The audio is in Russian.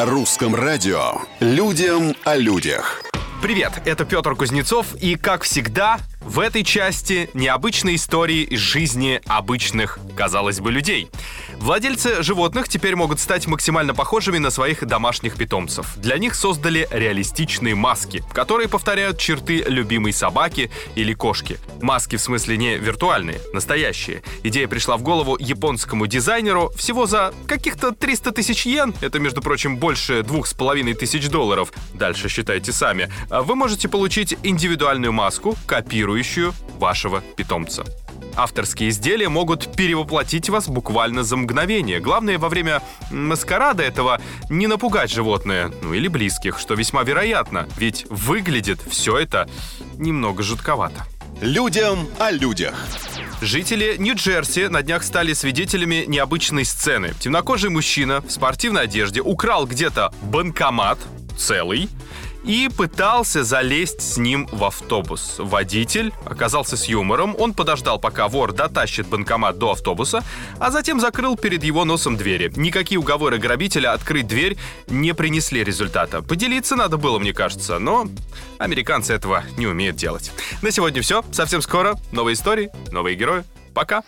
На русском радио «Людям о людях». Привет, это Петр Кузнецов, и, как всегда, в этой части необычные истории из жизни обычных, казалось бы, людей. Владельцы животных теперь могут стать максимально похожими на своих домашних питомцев. Для них создали реалистичные маски, которые повторяют черты любимой собаки или кошки. Маски в смысле не виртуальные, настоящие. Идея пришла в голову японскому дизайнеру всего за каких-то 300 тысяч йен. Это, между прочим, больше двух с половиной тысяч долларов. Дальше считайте сами. Вы можете получить индивидуальную маску, копирующую вашего питомца. Авторские изделия могут перевоплотить вас буквально за мгновение. Главное во время маскарада этого не напугать животное, ну или близких, что весьма вероятно, ведь выглядит все это немного жутковато. Людям о людях. Жители Нью-Джерси на днях стали свидетелями необычной сцены. Темнокожий мужчина в спортивной одежде украл где-то банкомат целый и пытался залезть с ним в автобус. Водитель оказался с юмором, он подождал, пока вор дотащит банкомат до автобуса, а затем закрыл перед его носом двери. Никакие уговоры грабителя открыть дверь не принесли результата. Поделиться надо было, мне кажется, но американцы этого не умеют делать. На сегодня все. Совсем скоро новые истории, новые герои. Пока.